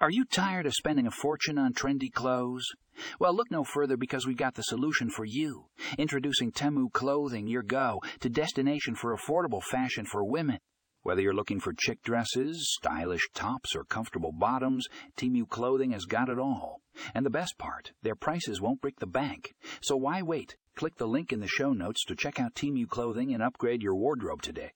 Are you tired of spending a fortune on trendy clothes? Well, look no further because we've got the solution for you. Introducing Temu Clothing, your go to destination for affordable fashion for women. Whether you're looking for chic dresses, stylish tops, or comfortable bottoms, Temu Clothing has got it all. And the best part, their prices won't break the bank. So why wait? Click the link in the show notes to check out Temu Clothing and upgrade your wardrobe today.